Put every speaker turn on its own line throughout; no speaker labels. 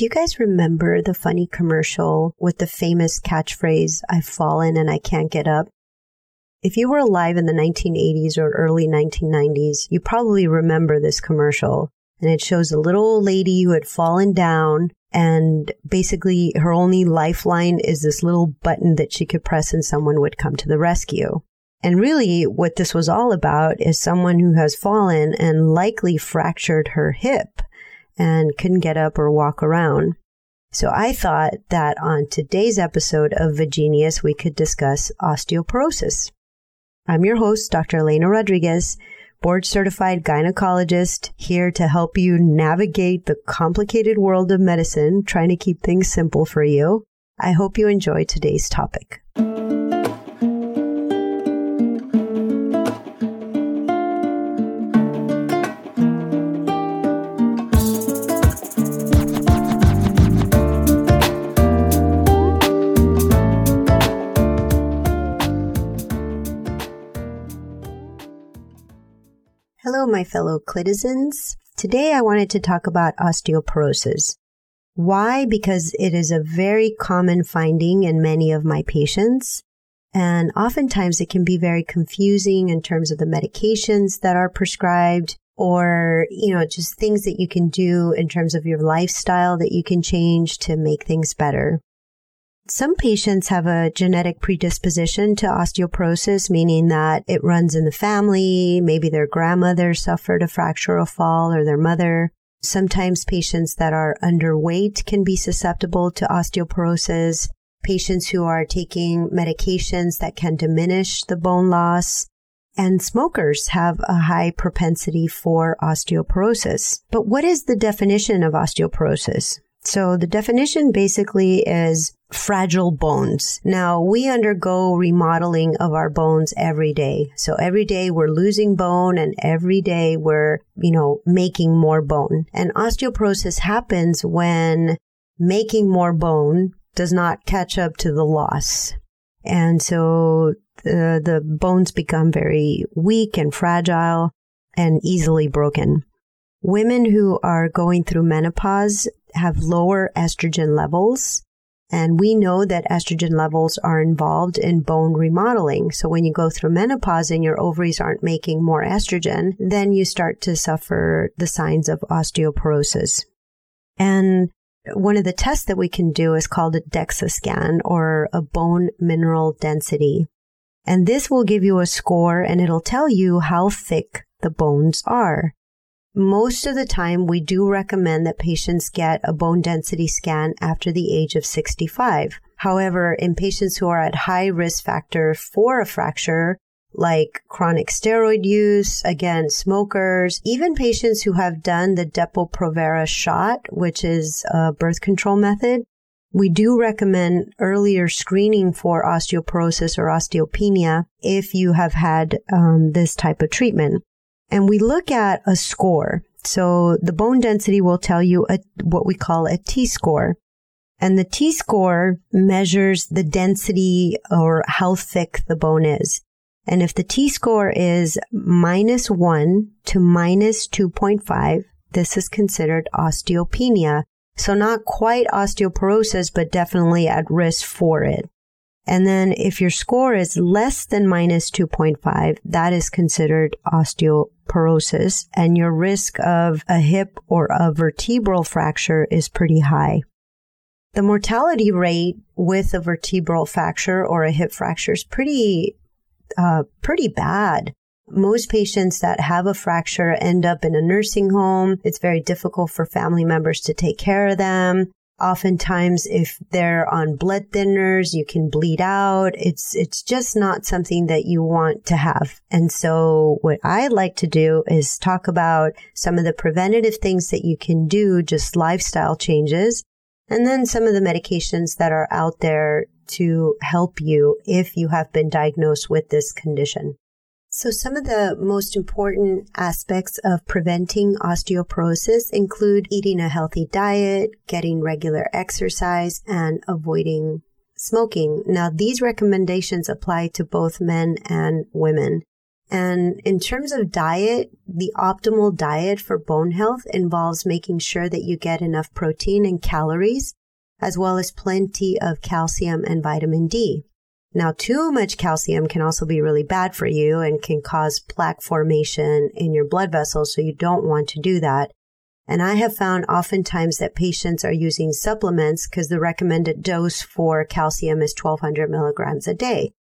Do you guys remember the funny commercial with the famous catchphrase, I've fallen and I can't get up? If you were alive in the 1980s or early 1990s, you probably remember this commercial. And it shows a little old lady who had fallen down and basically her only lifeline is this little button that she could press and someone would come to the rescue. And really what this was all about is someone who has fallen and likely fractured her hip and couldn't get up or walk around. So I thought that on today's episode of Vagenius, we could discuss osteoporosis. I'm your host, Dr. Elena Rodriguez, board certified gynecologist, here to help you navigate the complicated world of medicine, trying to keep things simple for you. I hope you enjoy today's topic. My fellow clinicians. Today I wanted to talk about osteoporosis. Why? Because it is a very common finding in many of my patients. And oftentimes it can be very confusing in terms of the medications that are prescribed or, you know, just things that you can do in terms of your lifestyle that you can change to make things better. Some patients have a genetic predisposition to osteoporosis, meaning that it runs in the family. Maybe their grandmother suffered a fracture or fall or their mother. Sometimes patients that are underweight can be susceptible to osteoporosis. Patients who are taking medications that can diminish the bone loss. And smokers have a high propensity for osteoporosis. But what is the definition of osteoporosis? So the definition basically is fragile bones. Now we undergo remodeling of our bones every day. So every day we're losing bone and every day we're, you know, making more bone. And osteoporosis happens when making more bone does not catch up to the loss. And so the, the bones become very weak and fragile and easily broken. Women who are going through menopause have lower estrogen levels. And we know that estrogen levels are involved in bone remodeling. So when you go through menopause and your ovaries aren't making more estrogen, then you start to suffer the signs of osteoporosis. And one of the tests that we can do is called a DEXA scan or a bone mineral density. And this will give you a score and it'll tell you how thick the bones are. Most of the time, we do recommend that patients get a bone density scan after the age of 65. However, in patients who are at high risk factor for a fracture, like chronic steroid use, again, smokers, even patients who have done the Depo-Provera shot, which is a birth control method, we do recommend earlier screening for osteoporosis or osteopenia if you have had um, this type of treatment and we look at a score. So the bone density will tell you a, what we call a T score. And the T score measures the density or how thick the bone is. And if the T score is minus one to minus 2.5, this is considered osteopenia. So not quite osteoporosis, but definitely at risk for it. And then if your score is less than minus 2.5, that is considered osteoporosis and your risk of a hip or a vertebral fracture is pretty high. The mortality rate with a vertebral fracture or a hip fracture is pretty, uh, pretty bad. Most patients that have a fracture end up in a nursing home. It's very difficult for family members to take care of them. Oftentimes, if they're on blood thinners, you can bleed out. It's, it's just not something that you want to have. And so what I like to do is talk about some of the preventative things that you can do, just lifestyle changes, and then some of the medications that are out there to help you if you have been diagnosed with this condition. So some of the most important aspects of preventing osteoporosis include eating a healthy diet, getting regular exercise, and avoiding smoking. Now, these recommendations apply to both men and women. And in terms of diet, the optimal diet for bone health involves making sure that you get enough protein and calories, as well as plenty of calcium and vitamin D. Now, too much calcium can also be really bad for you and can cause plaque formation in your blood vessels, so you don't want to do that. And I have found oftentimes that patients are using supplements because the recommended dose for calcium is 1200 milligrams a day.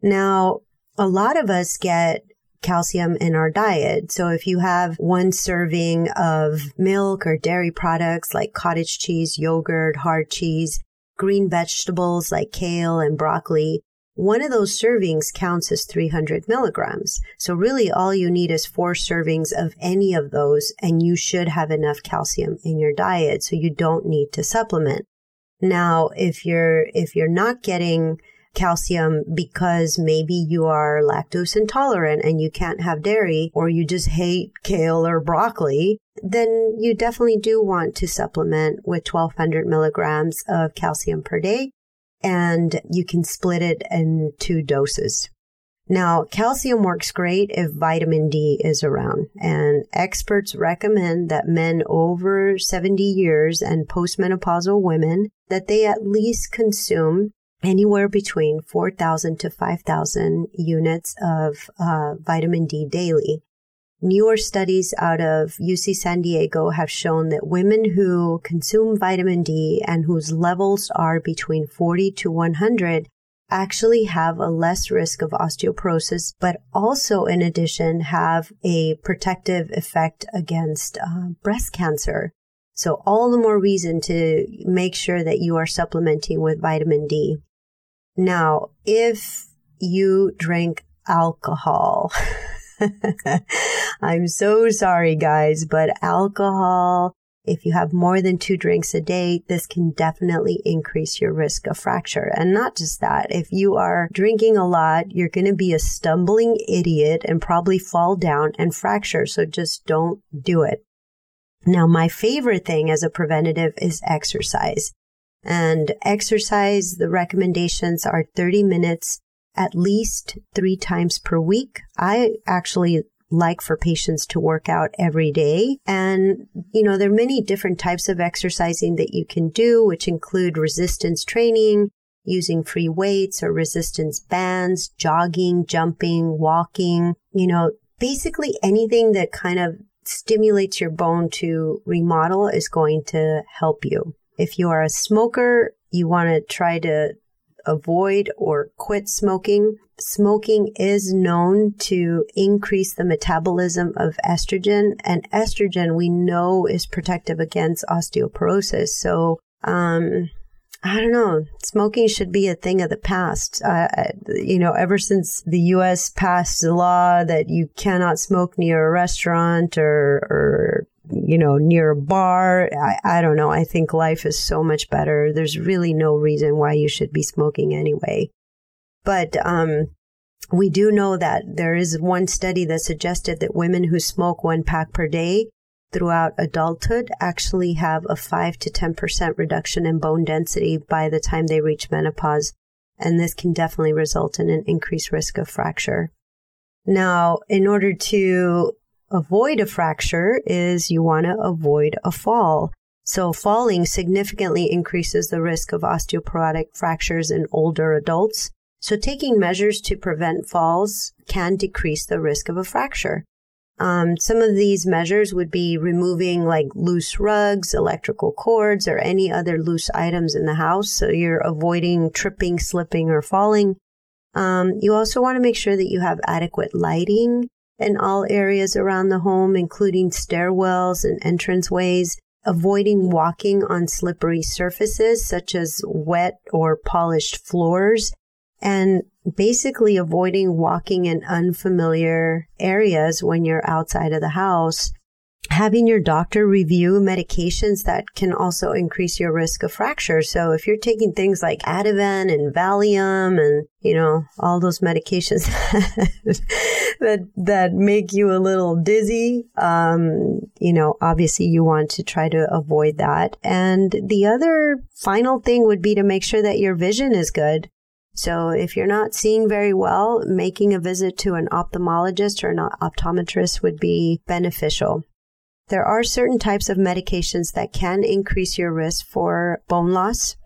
Now, a lot of us get calcium in our diet. So if you have one serving of milk or dairy products like cottage cheese, yogurt, hard cheese, green vegetables like kale and broccoli, one of those servings counts as 300 milligrams. So really all you need is four servings of any of those and you should have enough calcium in your diet. So you don't need to supplement. Now, if you're, if you're not getting calcium because maybe you are lactose intolerant and you can't have dairy or you just hate kale or broccoli, then you definitely do want to supplement with 1200 milligrams of calcium per day and you can split it in two doses. Now, calcium works great if vitamin D is around, and experts recommend that men over 70 years and postmenopausal women that they at least consume anywhere between 4,000 to 5,000 units of uh, vitamin D daily. Newer studies out of UC San Diego have shown that women who consume vitamin D and whose levels are between 40 to 100 actually have a less risk of osteoporosis, but also in addition have a protective effect against uh, breast cancer. So all the more reason to make sure that you are supplementing with vitamin D. Now, if you drink alcohol, I'm so sorry, guys, but alcohol, if you have more than two drinks a day, this can definitely increase your risk of fracture. And not just that, if you are drinking a lot, you're going to be a stumbling idiot and probably fall down and fracture. So just don't do it. Now, my favorite thing as a preventative is exercise. And exercise, the recommendations are 30 minutes at least three times per week. I actually like for patients to work out every day. And, you know, there are many different types of exercising that you can do, which include resistance training, using free weights or resistance bands, jogging, jumping, walking, you know, basically anything that kind of stimulates your bone to remodel is going to help you. If you are a smoker, you want to try to avoid or quit smoking. Smoking is known to increase the metabolism of estrogen and estrogen we know is protective against osteoporosis. So, um, I don't know. Smoking should be a thing of the past. Uh, you know, ever since the U.S. passed the law that you cannot smoke near a restaurant or, or you know, near a bar. I, I don't know. I think life is so much better. There's really no reason why you should be smoking anyway. But, um, we do know that there is one study that suggested that women who smoke one pack per day throughout adulthood actually have a 5 to 10% reduction in bone density by the time they reach menopause. And this can definitely result in an increased risk of fracture. Now, in order to avoid a fracture is you want to avoid a fall. So falling significantly increases the risk of osteoporotic fractures in older adults. So taking measures to prevent falls can decrease the risk of a fracture. Um, some of these measures would be removing like loose rugs, electrical cords, or any other loose items in the house. So you're avoiding tripping, slipping, or falling. Um, you also want to make sure that you have adequate lighting in all areas around the home, including stairwells and entranceways, avoiding walking on slippery surfaces such as wet or polished floors, and basically avoiding walking in unfamiliar areas when you're outside of the house having your doctor review medications that can also increase your risk of fracture. So if you're taking things like Ativan and Valium and, you know, all those medications that, that make you a little dizzy, um, you know, obviously you want to try to avoid that. And the other final thing would be to make sure that your vision is good. So if you're not seeing very well, making a visit to an ophthalmologist or an optometrist would be beneficial. There are certain types of medications that can increase your risk for bone loss,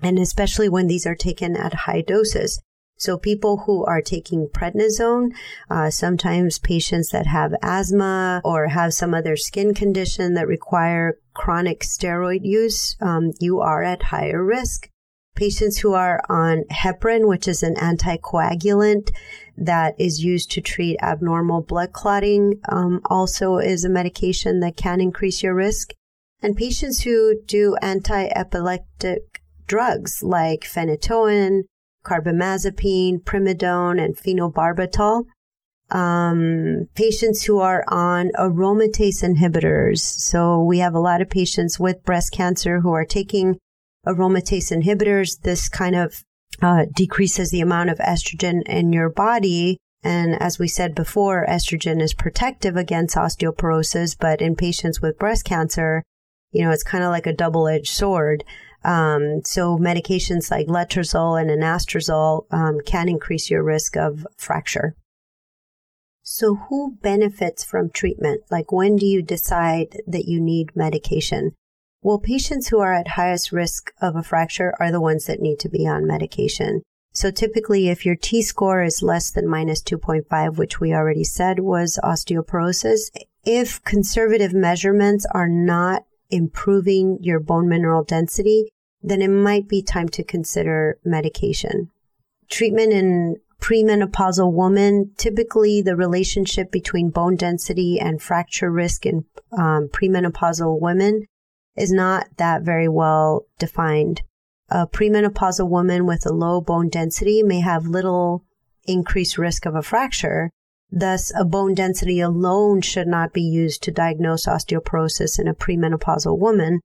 and especially when these are taken at high doses. So people who are taking prednisone, uh, sometimes patients that have asthma or have some other skin condition that require chronic steroid use, um, you are at higher risk. Patients who are on heparin, which is an anticoagulant that is used to treat abnormal blood clotting, um, also is a medication that can increase your risk. And patients who do anti-epileptic drugs like phenytoin, carbamazepine, primidone, and phenobarbital. Um, patients who are on aromatase inhibitors. So we have a lot of patients with breast cancer who are taking aromatase inhibitors. This kind of uh, decreases the amount of estrogen in your body. And as we said before, estrogen is protective against osteoporosis, but in patients with breast cancer, you know, it's kind of like a double edged sword. Um, so medications like letrozole and anastrozole um, can increase your risk of fracture. So who benefits from treatment? Like when do you decide that you need medication? Well, patients who are at highest risk of a fracture are the ones that need to be on medication. So typically, if your T score is less than minus 2.5, which we already said was osteoporosis, if conservative measurements are not improving your bone mineral density, then it might be time to consider medication. Treatment in premenopausal women, typically the relationship between bone density and fracture risk in um, premenopausal women is not that very well defined. A premenopausal woman with a low bone density may have little increased risk of a fracture. Thus, a bone density alone should not be used to diagnose osteoporosis in a premenopausal woman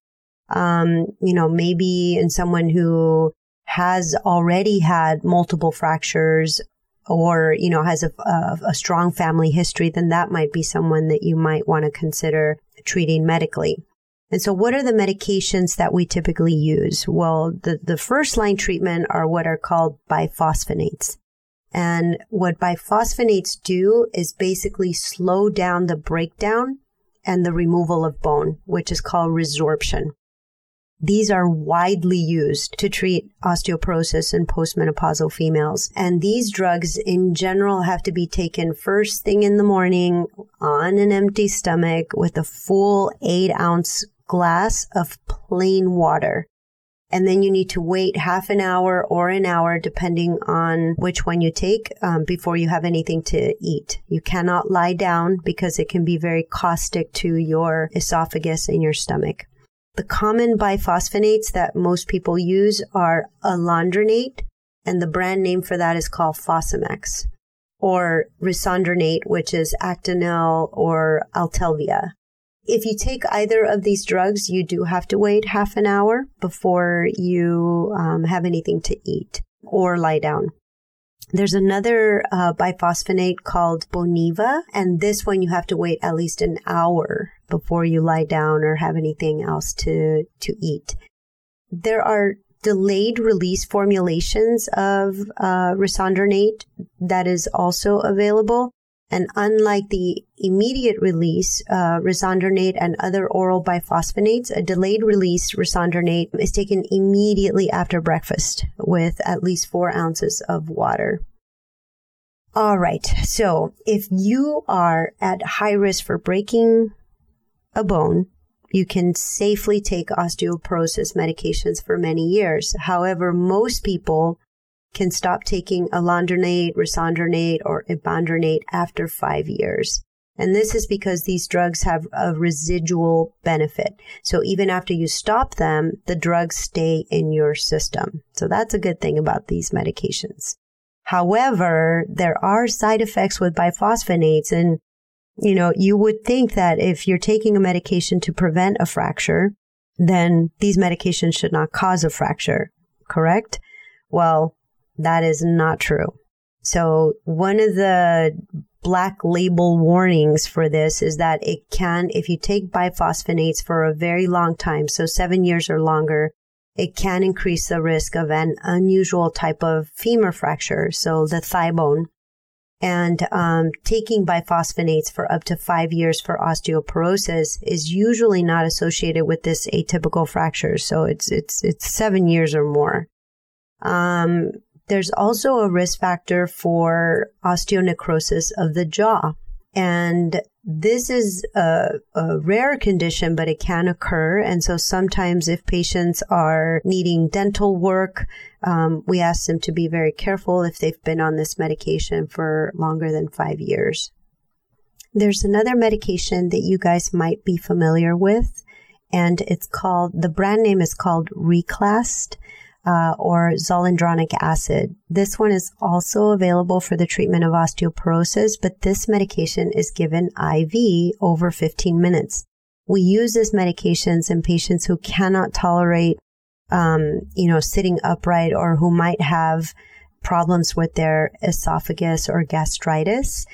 um, you know, maybe in someone who has already had multiple fractures or, you know, has a, a, a strong family history, then that might be someone that you might want to consider treating medically. And so what are the medications that we typically use? Well, the, the first line treatment are what are called biphosphonates. And what biphosphonates do is basically slow down the breakdown and the removal of bone, which is called resorption. These are widely used to treat osteoporosis in postmenopausal females. And these drugs in general have to be taken first thing in the morning on an empty stomach with a full eight ounce glass of plain water. And then you need to wait half an hour or an hour, depending on which one you take, um, before you have anything to eat. You cannot lie down because it can be very caustic to your esophagus and your stomach. The common biphosphonates that most people use are alendronate, and the brand name for that is called Fosamax, or risedronate, which is Actonel or Atelvia. If you take either of these drugs, you do have to wait half an hour before you um, have anything to eat or lie down. There's another uh, biphosphonate called Boniva, and this one you have to wait at least an hour before you lie down or have anything else to, to eat. There are delayed release formulations of uh, risedronate that is also available. And unlike the immediate release uh, and other oral biphosphonates, a delayed release risedronate is taken immediately after breakfast with at least four ounces of water. All right. So if you are at high risk for breaking a bone, you can safely take osteoporosis medications for many years. However, most people can stop taking alendronate, risedronate, or ibandronate after five years. And this is because these drugs have a residual benefit. So even after you stop them, the drugs stay in your system. So that's a good thing about these medications. However, there are side effects with biphosphonates and you know, you would think that if you're taking a medication to prevent a fracture, then these medications should not cause a fracture, correct? Well, that is not true. So one of the black label warnings for this is that it can, if you take biphosphonates for a very long time, so seven years or longer, it can increase the risk of an unusual type of femur fracture, so the thigh bone. And um, taking biphosphonates for up to five years for osteoporosis is usually not associated with this atypical fracture. So it's it's it's seven years or more. Um, there's also a risk factor for osteonecrosis of the jaw. And this is a, a, rare condition, but it can occur. And so sometimes if patients are needing dental work, um, we ask them to be very careful if they've been on this medication for longer than five years. There's another medication that you guys might be familiar with, and it's called, the brand name is called Reclast uh, or zoledronic acid. This one is also available for the treatment of osteoporosis, but this medication is given IV over 15 minutes. We use this medications in patients who cannot tolerate, um, you know, sitting upright or who might have problems with their esophagus or gastritis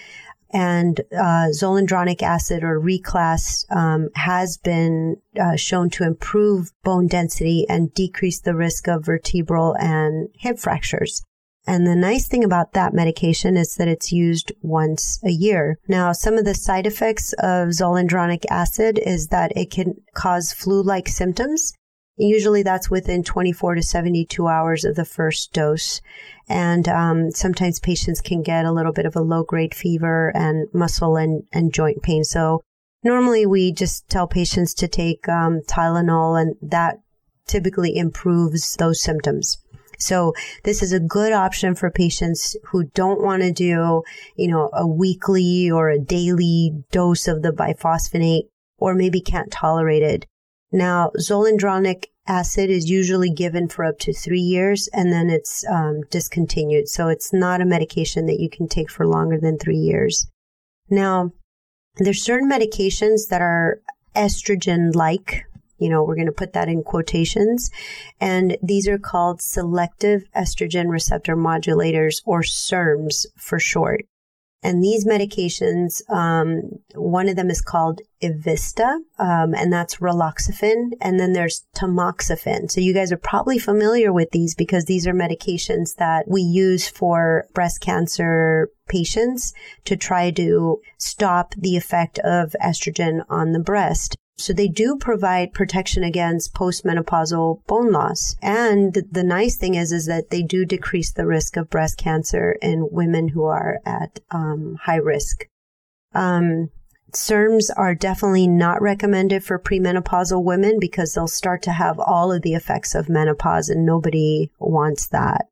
and uh, zoledronic acid or Reclast um, has been uh, shown to improve bone density and decrease the risk of vertebral and hip fractures. And the nice thing about that medication is that it's used once a year. Now, some of the side effects of zoledronic acid is that it can cause flu-like symptoms. Usually that's within 24 to 72 hours of the first dose. And um, sometimes patients can get a little bit of a low grade fever and muscle and, and joint pain. So normally we just tell patients to take um, Tylenol and that typically improves those symptoms. So this is a good option for patients who don't want to do, you know, a weekly or a daily dose of the biphosphonate or maybe can't tolerate it. Now, zoledronic acid is usually given for up to three years and then it's um, discontinued. So it's not a medication that you can take for longer than three years. Now, there's certain medications that are estrogen like. You know, we're going to put that in quotations. And these are called selective estrogen receptor modulators or SERMs for short. And these medications, um, one of them is called Evista, um, and that's raloxifene. And then there's tamoxifen. So you guys are probably familiar with these because these are medications that we use for breast cancer patients to try to stop the effect of estrogen on the breast. So they do provide protection against postmenopausal bone loss. And the nice thing is, is that they do decrease the risk of breast cancer in women who are at um, high risk. Um, SERMs are definitely not recommended for premenopausal women because they'll start to have all of the effects of menopause and nobody wants that.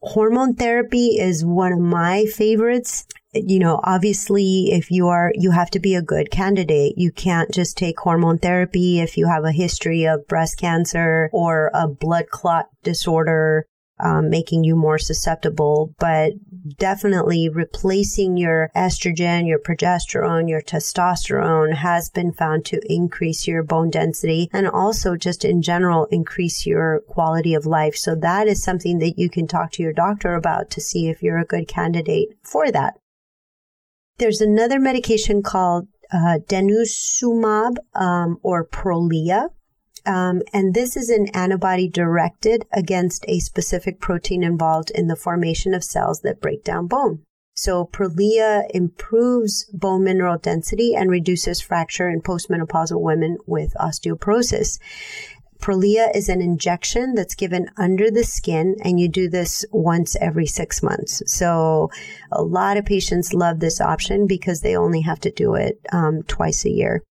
Hormone therapy is one of my favorites you know, obviously if you are, you have to be a good candidate. You can't just take hormone therapy if you have a history of breast cancer or a blood clot disorder. Um, making you more susceptible, but definitely replacing your estrogen, your progesterone, your testosterone has been found to increase your bone density and also just in general increase your quality of life. So that is something that you can talk to your doctor about to see if you're a good candidate for that. There's another medication called uh, denosumab um, or Prolia. Um, and this is an antibody directed against a specific protein involved in the formation of cells that break down bone. So Prolia improves bone mineral density and reduces fracture in postmenopausal women with osteoporosis. Prolia is an injection that's given under the skin, and you do this once every six months. So a lot of patients love this option because they only have to do it um, twice a year.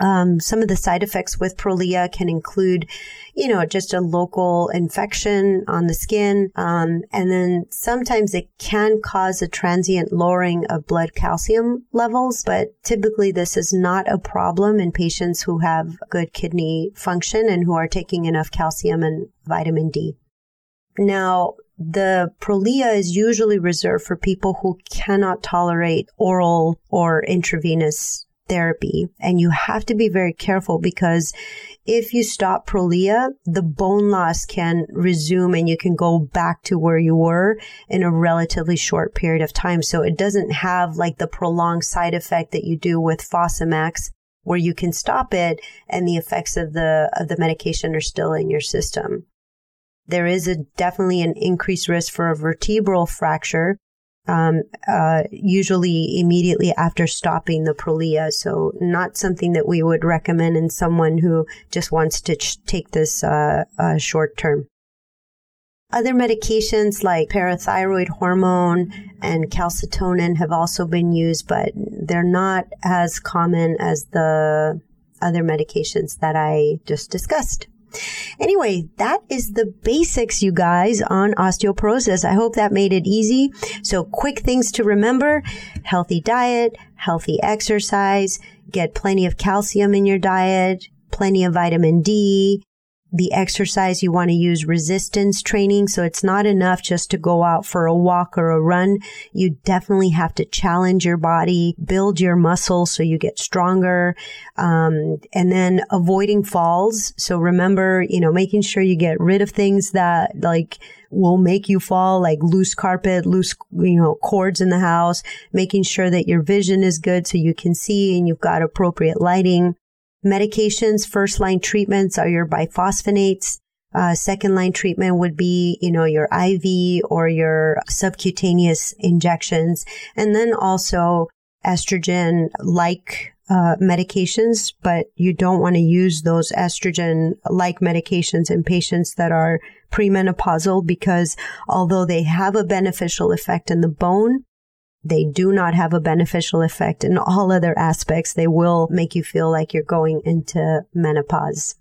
Um, some of the side effects with Prolia can include, you know, just a local infection on the skin. Um, and then sometimes it can cause a transient lowering of blood calcium levels, but typically this is not a problem in patients who have good kidney function and who are taking enough calcium and vitamin D. Now, the Prolia is usually reserved for people who cannot tolerate oral or intravenous therapy. And you have to be very careful because if you stop Prolia, the bone loss can resume and you can go back to where you were in a relatively short period of time. So it doesn't have like the prolonged side effect that you do with Fosamax where you can stop it and the effects of the, of the medication are still in your system. There is a definitely an increased risk for a vertebral fracture um, uh, usually immediately after stopping the Prolia. So not something that we would recommend in someone who just wants to ch- take this uh, uh, short term. Other medications like parathyroid hormone and calcitonin have also been used, but they're not as common as the other medications that I just discussed. Anyway, that is the basics, you guys, on osteoporosis. I hope that made it easy. So quick things to remember, healthy diet, healthy exercise, get plenty of calcium in your diet, plenty of vitamin D, the exercise, you want to use resistance training. So it's not enough just to go out for a walk or a run. You definitely have to challenge your body, build your muscle so you get stronger. Um, and then avoiding falls. So remember, you know, making sure you get rid of things that like, will make you fall, like loose carpet, loose, you know, cords in the house, making sure that your vision is good so you can see and you've got appropriate lighting. Medications, first line treatments are your biphosphonates. Uh, second line treatment would be, you know, your IV or your subcutaneous injections. And then also estrogen like uh, medications, but you don't want to use those estrogen like medications in patients that are premenopausal because although they have a beneficial effect in the bone, they do not have a beneficial effect in all other aspects. They will make you feel like you're going into menopause.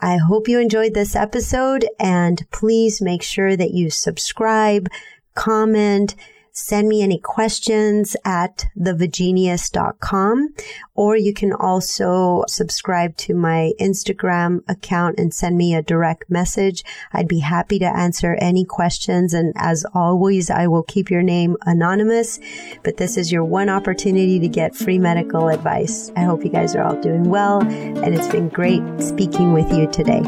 I hope you enjoyed this episode and please make sure that you subscribe, comment, send me any questions at thevagenius.com or you can also subscribe to my Instagram account and send me a direct message. I'd be happy to answer any questions. And as always, I will keep your name anonymous, but this is your one opportunity to get free medical advice. I hope you guys are all doing well and it's been great speaking with you today.